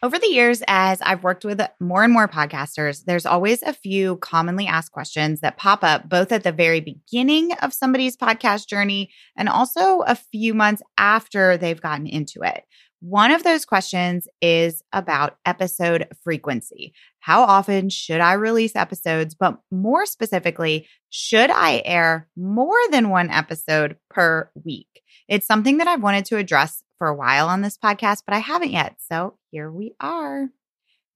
Over the years, as I've worked with more and more podcasters, there's always a few commonly asked questions that pop up both at the very beginning of somebody's podcast journey and also a few months after they've gotten into it. One of those questions is about episode frequency. How often should I release episodes? But more specifically, should I air more than one episode per week? It's something that I've wanted to address for a while on this podcast, but I haven't yet. So here we are.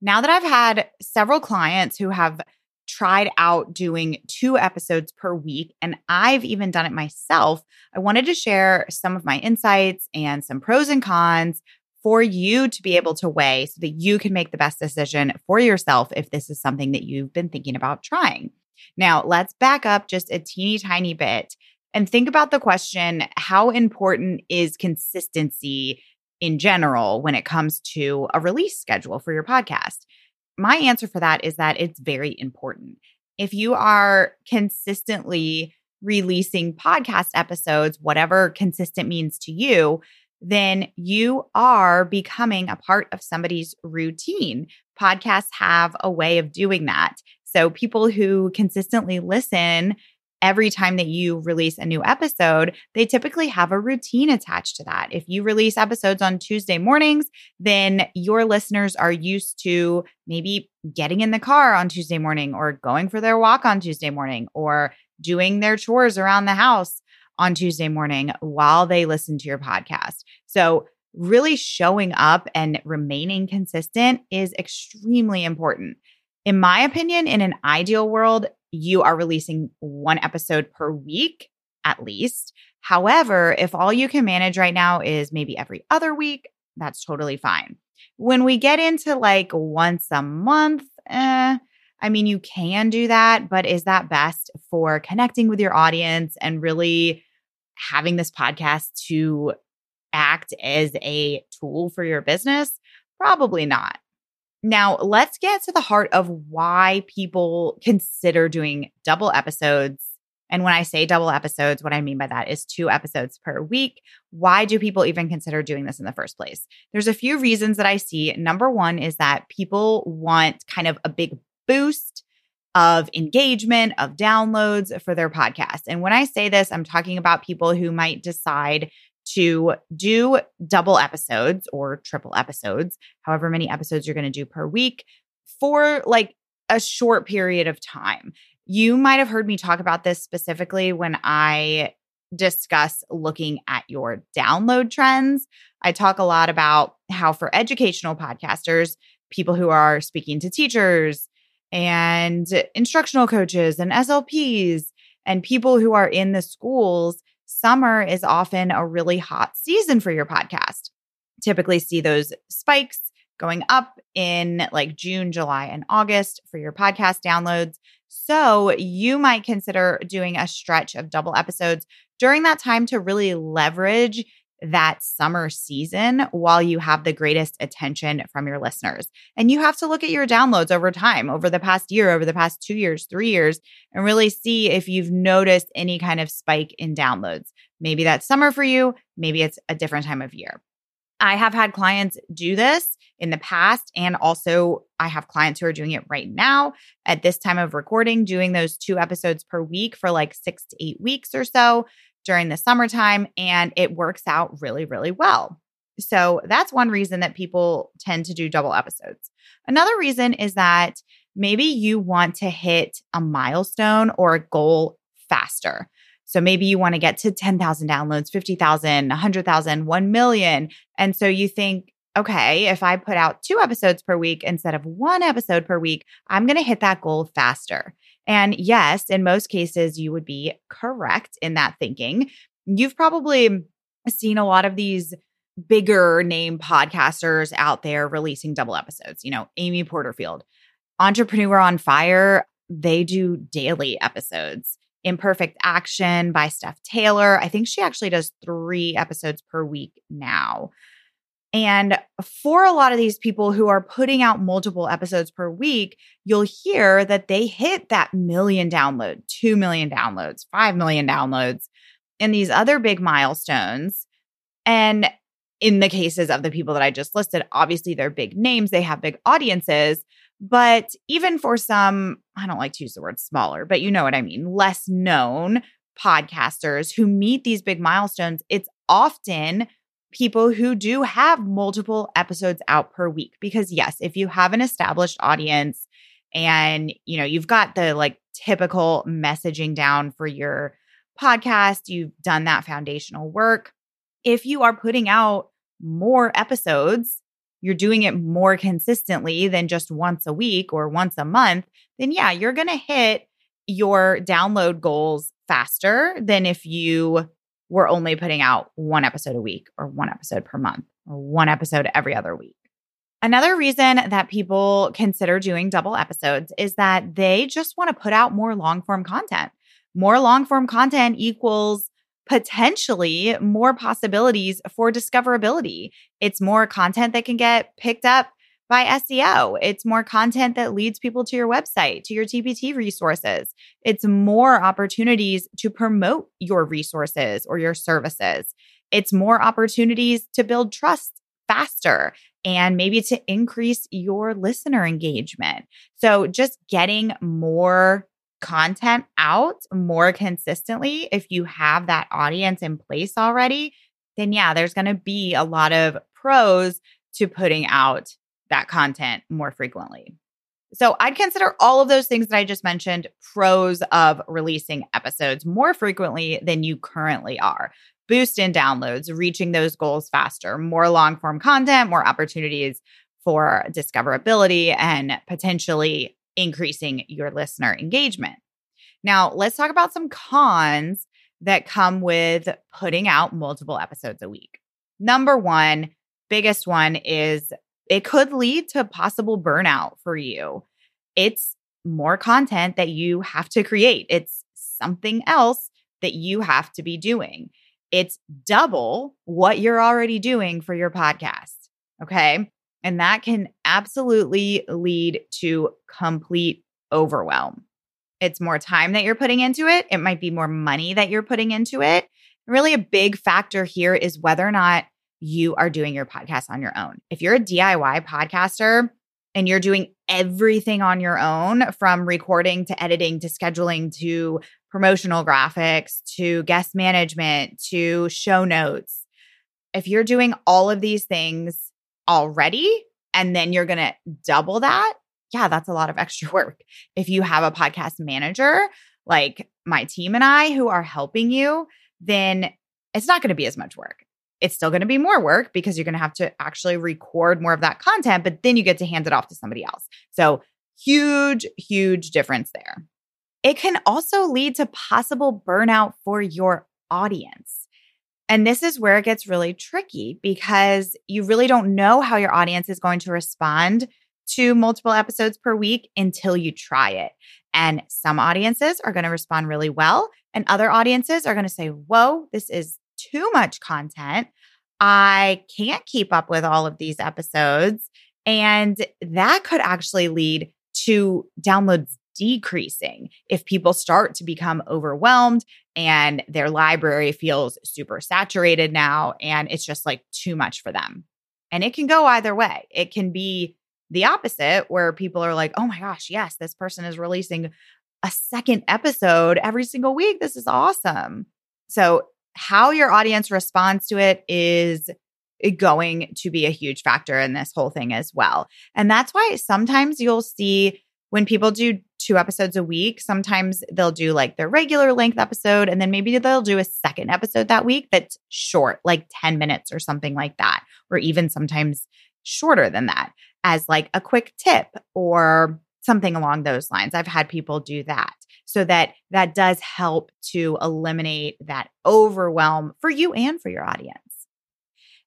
Now that I've had several clients who have tried out doing two episodes per week, and I've even done it myself, I wanted to share some of my insights and some pros and cons for you to be able to weigh so that you can make the best decision for yourself if this is something that you've been thinking about trying. Now, let's back up just a teeny tiny bit and think about the question how important is consistency in general when it comes to a release schedule for your podcast? My answer for that is that it's very important. If you are consistently releasing podcast episodes, whatever consistent means to you, then you are becoming a part of somebody's routine. Podcasts have a way of doing that. So people who consistently listen every time that you release a new episode, they typically have a routine attached to that. If you release episodes on Tuesday mornings, then your listeners are used to maybe getting in the car on Tuesday morning or going for their walk on Tuesday morning or doing their chores around the house on Tuesday morning while they listen to your podcast. So, really showing up and remaining consistent is extremely important. In my opinion, in an ideal world, you are releasing one episode per week at least. However, if all you can manage right now is maybe every other week, that's totally fine. When we get into like once a month, eh, I mean, you can do that, but is that best for connecting with your audience and really having this podcast to act as a tool for your business? Probably not. Now, let's get to the heart of why people consider doing double episodes. And when I say double episodes, what I mean by that is two episodes per week. Why do people even consider doing this in the first place? There's a few reasons that I see. Number one is that people want kind of a big boost of engagement, of downloads for their podcast. And when I say this, I'm talking about people who might decide to do double episodes or triple episodes, however many episodes you're going to do per week for like a short period of time. You might have heard me talk about this specifically when I discuss looking at your download trends. I talk a lot about how for educational podcasters, people who are speaking to teachers and instructional coaches and SLPs and people who are in the schools, summer is often a really hot season for your podcast. Typically, see those spikes going up in like June, July, and August for your podcast downloads. So, you might consider doing a stretch of double episodes during that time to really leverage that summer season while you have the greatest attention from your listeners. And you have to look at your downloads over time, over the past year, over the past two years, three years, and really see if you've noticed any kind of spike in downloads. Maybe that's summer for you, maybe it's a different time of year. I have had clients do this in the past, and also I have clients who are doing it right now at this time of recording, doing those two episodes per week for like six to eight weeks or so during the summertime, and it works out really, really well. So that's one reason that people tend to do double episodes. Another reason is that maybe you want to hit a milestone or a goal faster. So maybe you want to get to 10,000 downloads, 50,000, 100,000, 1 million. And so you think, okay, if I put out two episodes per week instead of one episode per week, I'm going to hit that goal faster. And yes, in most cases, you would be correct in that thinking. You've probably seen a lot of these bigger name podcasters out there releasing double episodes, you know, Amy Porterfield. Entrepreneur on Fire, they do daily episodes. Imperfect Action by Steph Taylor. I think she actually does three episodes per week now. And for a lot of these people who are putting out multiple episodes per week, you'll hear that they hit that million download, 2 million downloads, 5 million downloads, and these other big milestones. And in the cases of the people that I just listed, obviously they're big names, they have big audiences. But even for some, I don't like to use the word smaller, but you know what I mean, less known podcasters who meet these big milestones, it's often people who do have multiple episodes out per week. Because yes if you have an established audience and you know you've got the like typical messaging down for your podcast you've done that foundational work if you are putting out more episodes you're doing it more consistently than just once a week or once a month then yeah you're going to hit your download goals faster than if you we're only putting out one episode a week or one episode per month or one episode every other week. Another reason that people consider doing double episodes is that they just want to put out more long form content. More long form content equals potentially more possibilities for discoverability. It's more content that can get picked up by SEO. It's more content that leads people to your website, to your TPT resources. It's more opportunities to promote your resources or your services. It's more opportunities to build trust faster and maybe to increase your listener engagement. So just getting more content out more consistently, if you have that audience in place already, then yeah, there's going to be a lot of pros to putting out that content more frequently. So I'd consider all of those things that I just mentioned pros of releasing episodes more frequently than you currently are. Boost in downloads, reaching those goals faster, more long form content, more opportunities for discoverability, and potentially increasing your listener engagement. Now, let's talk about some cons that come with putting out multiple episodes a week. Number one, biggest one is it could lead to possible burnout for you. It's more content that you have to create, it's something else that you have to be doing. It's double what you're already doing for your podcast. Okay. And that can absolutely lead to complete overwhelm. It's more time that you're putting into it. It might be more money that you're putting into it. Really, a big factor here is whether or not you are doing your podcast on your own. If you're a DIY podcaster and you're doing everything on your own from recording to editing to scheduling to promotional graphics to guest management to show notes, if you're doing all of these things already and then you're going to double that, yeah, that's a lot of extra work. If you have a podcast manager like my team and I who are helping you, then it's not going to be as much work. It's still going to be more work because you're going to have to actually record more of that content, but then you get to hand it off to somebody else. So, huge, huge difference there. It can also lead to possible burnout for your audience. And this is where it gets really tricky because you really don't know how your audience is going to respond to multiple episodes per week until you try it. And some audiences are going to respond really well, and other audiences are going to say, Whoa, this is too much content. I can't keep up with all of these episodes. And that could actually lead to downloads decreasing if people start to become overwhelmed and their library feels super saturated now and it's just like too much for them. And it can go either way. It can be the opposite where people are like, oh my gosh, yes, this person is releasing a second episode every single week. This is awesome. So how your audience responds to it is eh, going to be a huge factor in this whole thing as well. And that's why sometimes you'll see when people do two episodes a week, sometimes they'll do like their regular length episode, and then maybe they'll do a second episode that week that's short, like 10 minutes or something like that, or even sometimes shorter than that as like a quick tip or something along those lines. I've had people do that so that that does help to eliminate that overwhelm for you and for your audience.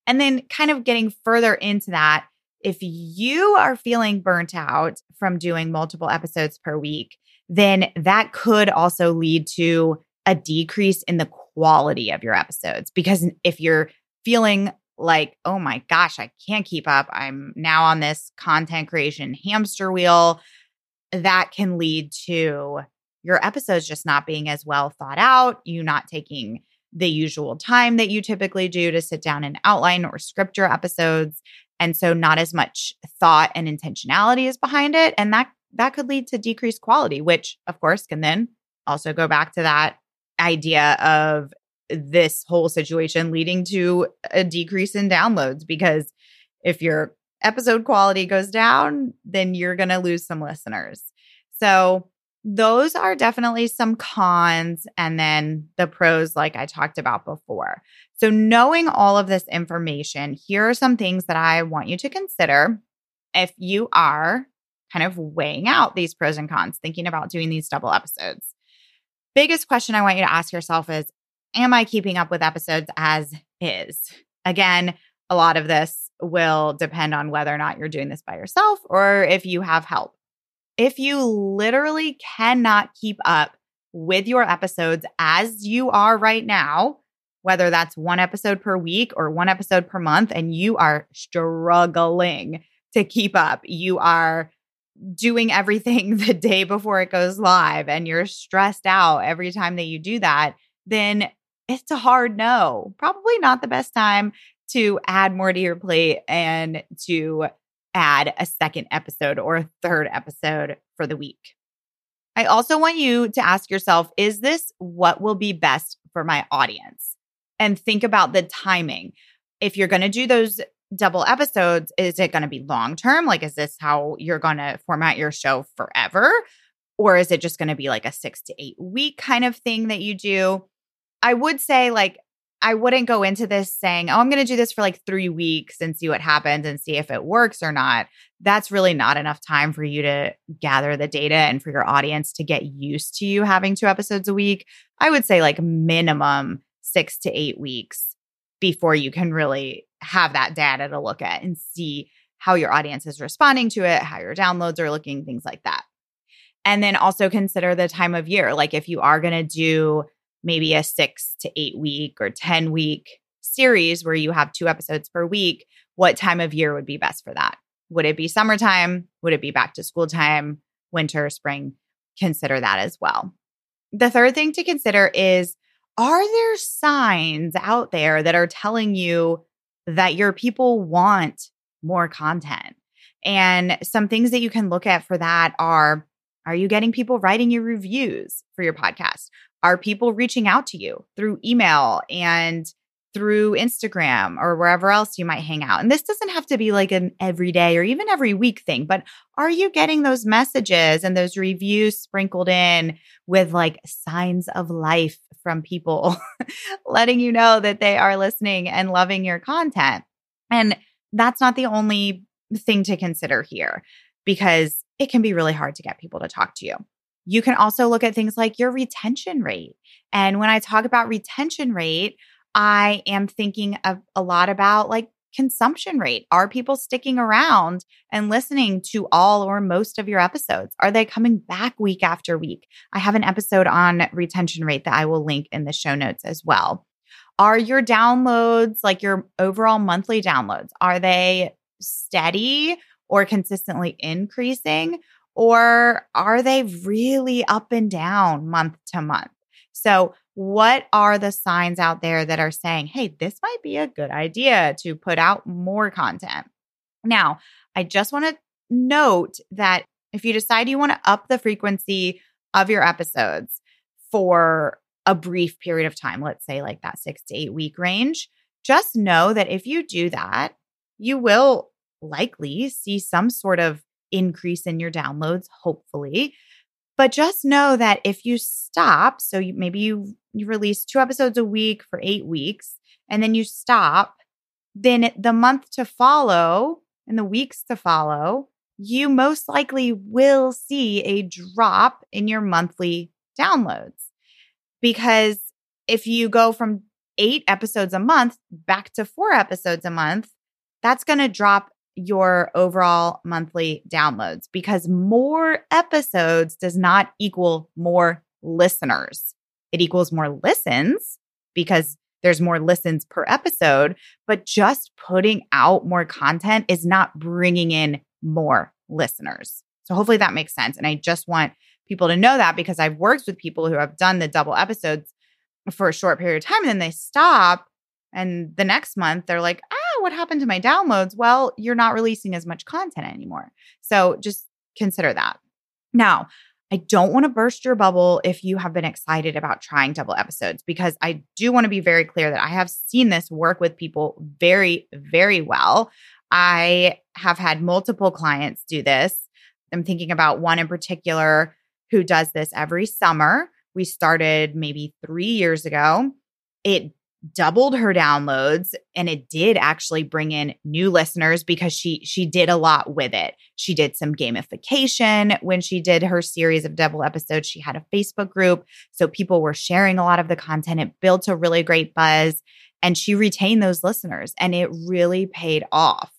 And then kind of getting further into that if you are feeling burnt out from doing multiple episodes per week, then that could also lead to a decrease in the quality of your episodes. Because if you're feeling like, oh my gosh, I can't keep up, I'm now on this content creation hamster wheel, that can lead to your episodes just not being as well thought out, you not taking the usual time that you typically do to sit down and outline or script your episodes. And so not as much thought and intentionality is behind it. And that that could lead to decreased quality, which of course can then also go back to that idea of this whole situation leading to a decrease in downloads because if your episode quality goes down, then you're going to lose some listeners. So, those are definitely some cons. And then the pros, like I talked about before. So, knowing all of this information, here are some things that I want you to consider if you are kind of weighing out these pros and cons, thinking about doing these double episodes. Biggest question I want you to ask yourself is Am I keeping up with episodes as is? Again, a lot of this will depend on whether or not you're doing this by yourself or if you have help. If you literally cannot keep up with your episodes as you are right now, whether that's one episode per week or one episode per month, and you are struggling to keep up, you are doing everything the day before it goes live and you're stressed out every time that you do that, then it's a hard no. Probably not the best time to add more to your plate and to add a second episode or a third episode for the week. I also want you to ask yourself is this what will be best for my audience? And think about the timing. If you're going to do those double episodes, is it going to be long term? Like, is this how you're going to format your show forever? Or is it just going to be like a six to eight week kind of thing that you do? I would say, like, I wouldn't go into this saying, oh, I'm going to do this for like three weeks and see what happens and see if it works or not. That's really not enough time for you to gather the data and for your audience to get used to you having two episodes a week. I would say like minimum six to eight weeks before you can really have that data to look at and see how your audience is responding to it, how your downloads are looking, things like that. And then also consider the time of year. Like if you are going to do maybe a six to eight week or 10 week series where you have two episodes per week, what time of year would be best for that? Would it be summertime? Would it be back to school time, winter, spring? Consider that as well. The third thing to consider is are there signs out there that are telling you that your people want more content? And some things that you can look at for that are are you getting people writing your reviews for your podcast? Are people reaching out to you through email and through Instagram or wherever else you might hang out? And this doesn't have to be like an everyday or even every week thing, but are you getting those messages and those reviews sprinkled in with like signs of life from people letting you know that they are listening and loving your content? And that's not the only thing to consider here because it can be really hard to get people to talk to you. You can also look at things like your retention rate. And when I talk about retention rate, I am thinking of a lot about like consumption rate. Are people sticking around and listening to all or most of your episodes? Are they coming back week after week? I have an episode on retention rate that I will link in the show notes as well. Are your downloads, like your overall monthly downloads, are they steady or consistently increasing? Or are they really up and down month to month? So, what are the signs out there that are saying, hey, this might be a good idea to put out more content? Now, I just want to note that if you decide you want to up the frequency of your episodes for a brief period of time, let's say like that six to eight week range, just know that if you do that, you will likely see some sort of increase in your downloads, hopefully. But just know that if you stop, so you, maybe you you release two episodes a week for eight weeks, and then you stop, then the month to follow and the weeks to follow, you most likely will see a drop in your monthly downloads. Because if you go from eight episodes a month back to four episodes a month, that's going to drop your overall monthly downloads because more episodes does not equal more listeners. It equals more listens because there's more listens per episode, but just putting out more content is not bringing in more listeners. So hopefully that makes sense. And I just want people to know that because I've worked with people who have done the double episodes for a short period of time and then they stop. And the next month they're like, ah, what happened to my downloads? Well, you're not releasing as much content anymore. So just consider that. Now, I don't want to burst your bubble if you have been excited about trying double episodes because I do want to be very clear that I have seen this work with people very, very well. I have had multiple clients do this. I'm thinking about one in particular who does this every summer. We started maybe three years ago. It doubled her downloads and it did actually bring in new listeners because she she did a lot with it. She did some gamification when she did her series of double episodes. She had a Facebook group, so people were sharing a lot of the content. It built a really great buzz and she retained those listeners and it really paid off.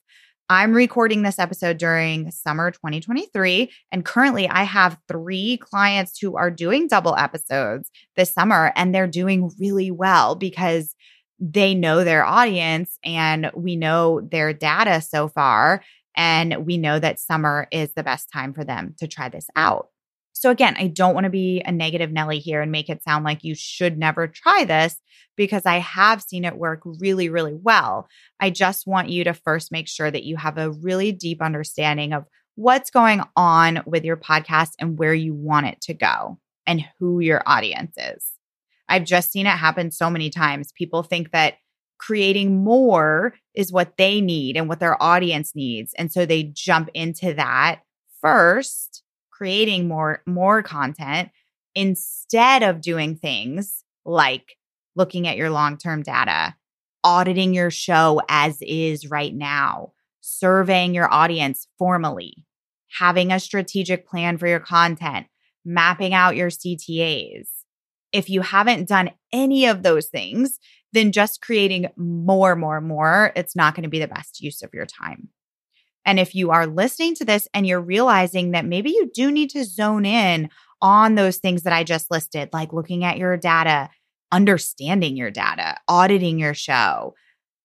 I'm recording this episode during summer 2023. And currently, I have three clients who are doing double episodes this summer, and they're doing really well because they know their audience and we know their data so far. And we know that summer is the best time for them to try this out. So, again, I don't want to be a negative Nelly here and make it sound like you should never try this because I have seen it work really, really well. I just want you to first make sure that you have a really deep understanding of what's going on with your podcast and where you want it to go and who your audience is. I've just seen it happen so many times. People think that creating more is what they need and what their audience needs. And so they jump into that first creating more more content instead of doing things like looking at your long-term data, auditing your show as is right now, surveying your audience formally, having a strategic plan for your content, mapping out your CTAs. If you haven't done any of those things, then just creating more, more, more, it's not going to be the best use of your time. And if you are listening to this and you're realizing that maybe you do need to zone in on those things that I just listed, like looking at your data, understanding your data, auditing your show,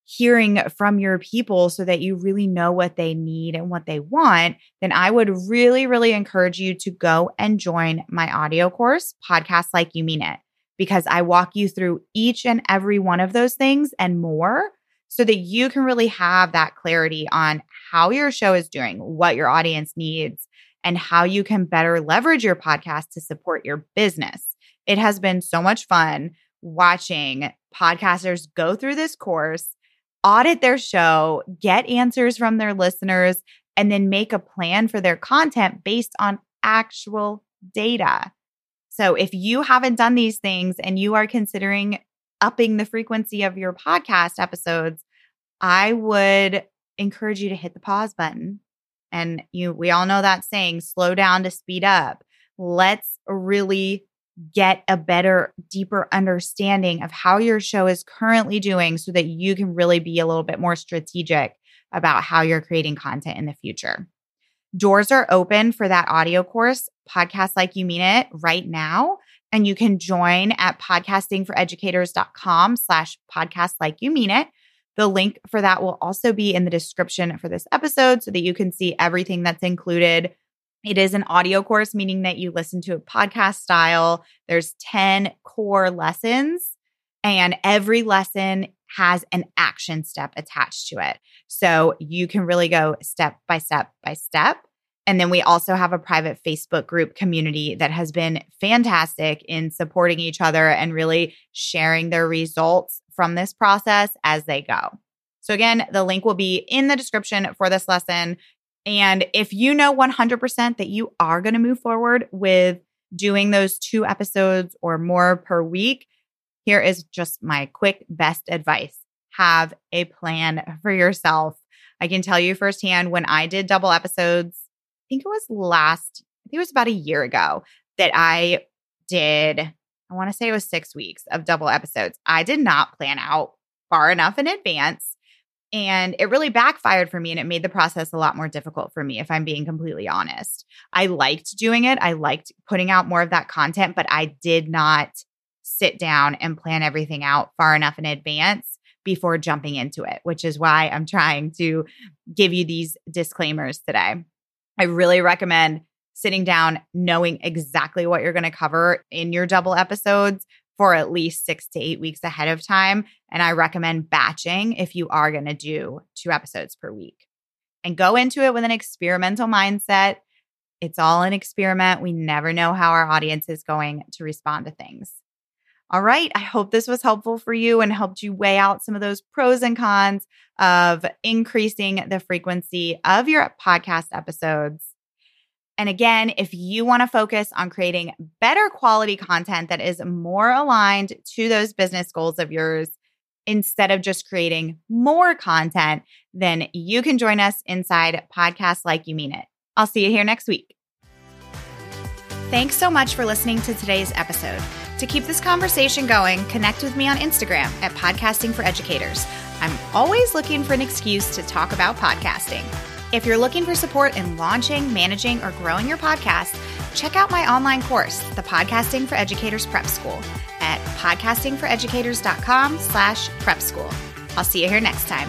hearing from your people so that you really know what they need and what they want, then I would really, really encourage you to go and join my audio course, Podcast Like You Mean It, because I walk you through each and every one of those things and more so that you can really have that clarity on how your show is doing, what your audience needs, and how you can better leverage your podcast to support your business. It has been so much fun watching podcasters go through this course, audit their show, get answers from their listeners, and then make a plan for their content based on actual data. So if you haven't done these things and you are considering upping the frequency of your podcast episodes, I would encourage you to hit the pause button. And you we all know that saying, slow down to speed up. Let's really get a better, deeper understanding of how your show is currently doing so that you can really be a little bit more strategic about how you're creating content in the future. Doors are open for that audio course, Podcast Like You Mean It, right now. And you can join at podcastingforeducators.com slash podcast like you mean it. The link for that will also be in the description for this episode so that you can see everything that's included. It is an audio course, meaning that you listen to a podcast style. There's 10 core lessons, and every lesson has an action step attached to it. So you can really go step by step by step and then we also have a private Facebook group community that has been fantastic in supporting each other and really sharing their results from this process as they go. So, again, the link will be in the description for this lesson. And if you know 100% that you are going to move forward with doing those two episodes or more per week, here is just my quick best advice have a plan for yourself. I can tell you firsthand when I did double episodes I think it was last, I think it was about a year ago that I did, I want to say it was six weeks of double episodes. I did not plan out far enough in advance. And it really backfired for me and it made the process a lot more difficult for me, if I'm being completely honest. I liked doing it. I liked putting out more of that content, but I did not sit down and plan everything out far enough in advance before jumping into it, which is why I'm trying to give you these disclaimers today. I really recommend sitting down, knowing exactly what you're going to cover in your double episodes for at least six to eight weeks ahead of time. And I recommend batching if you are going to do two episodes per week. And go into it with an experimental mindset. It's all an experiment. We never know how our audience is going to respond to things. All right. I hope this was helpful for you and helped you weigh out some of those pros and cons of increasing the frequency of your podcast episodes. And again, if you want to focus on creating better quality content that is more aligned to those business goals of yours, instead of just creating more content, then you can join us inside Podcast Like You Mean It. I'll see you here next week. Thanks so much for listening to today's episode. To keep this conversation going, connect with me on Instagram at Podcasting for Educators. I'm always looking for an excuse to talk about podcasting. If you're looking for support in launching, managing, or growing your podcast, check out my online course, the Podcasting for Educators Prep School, at podcastingforeducators.com slash prep school. I'll see you here next time.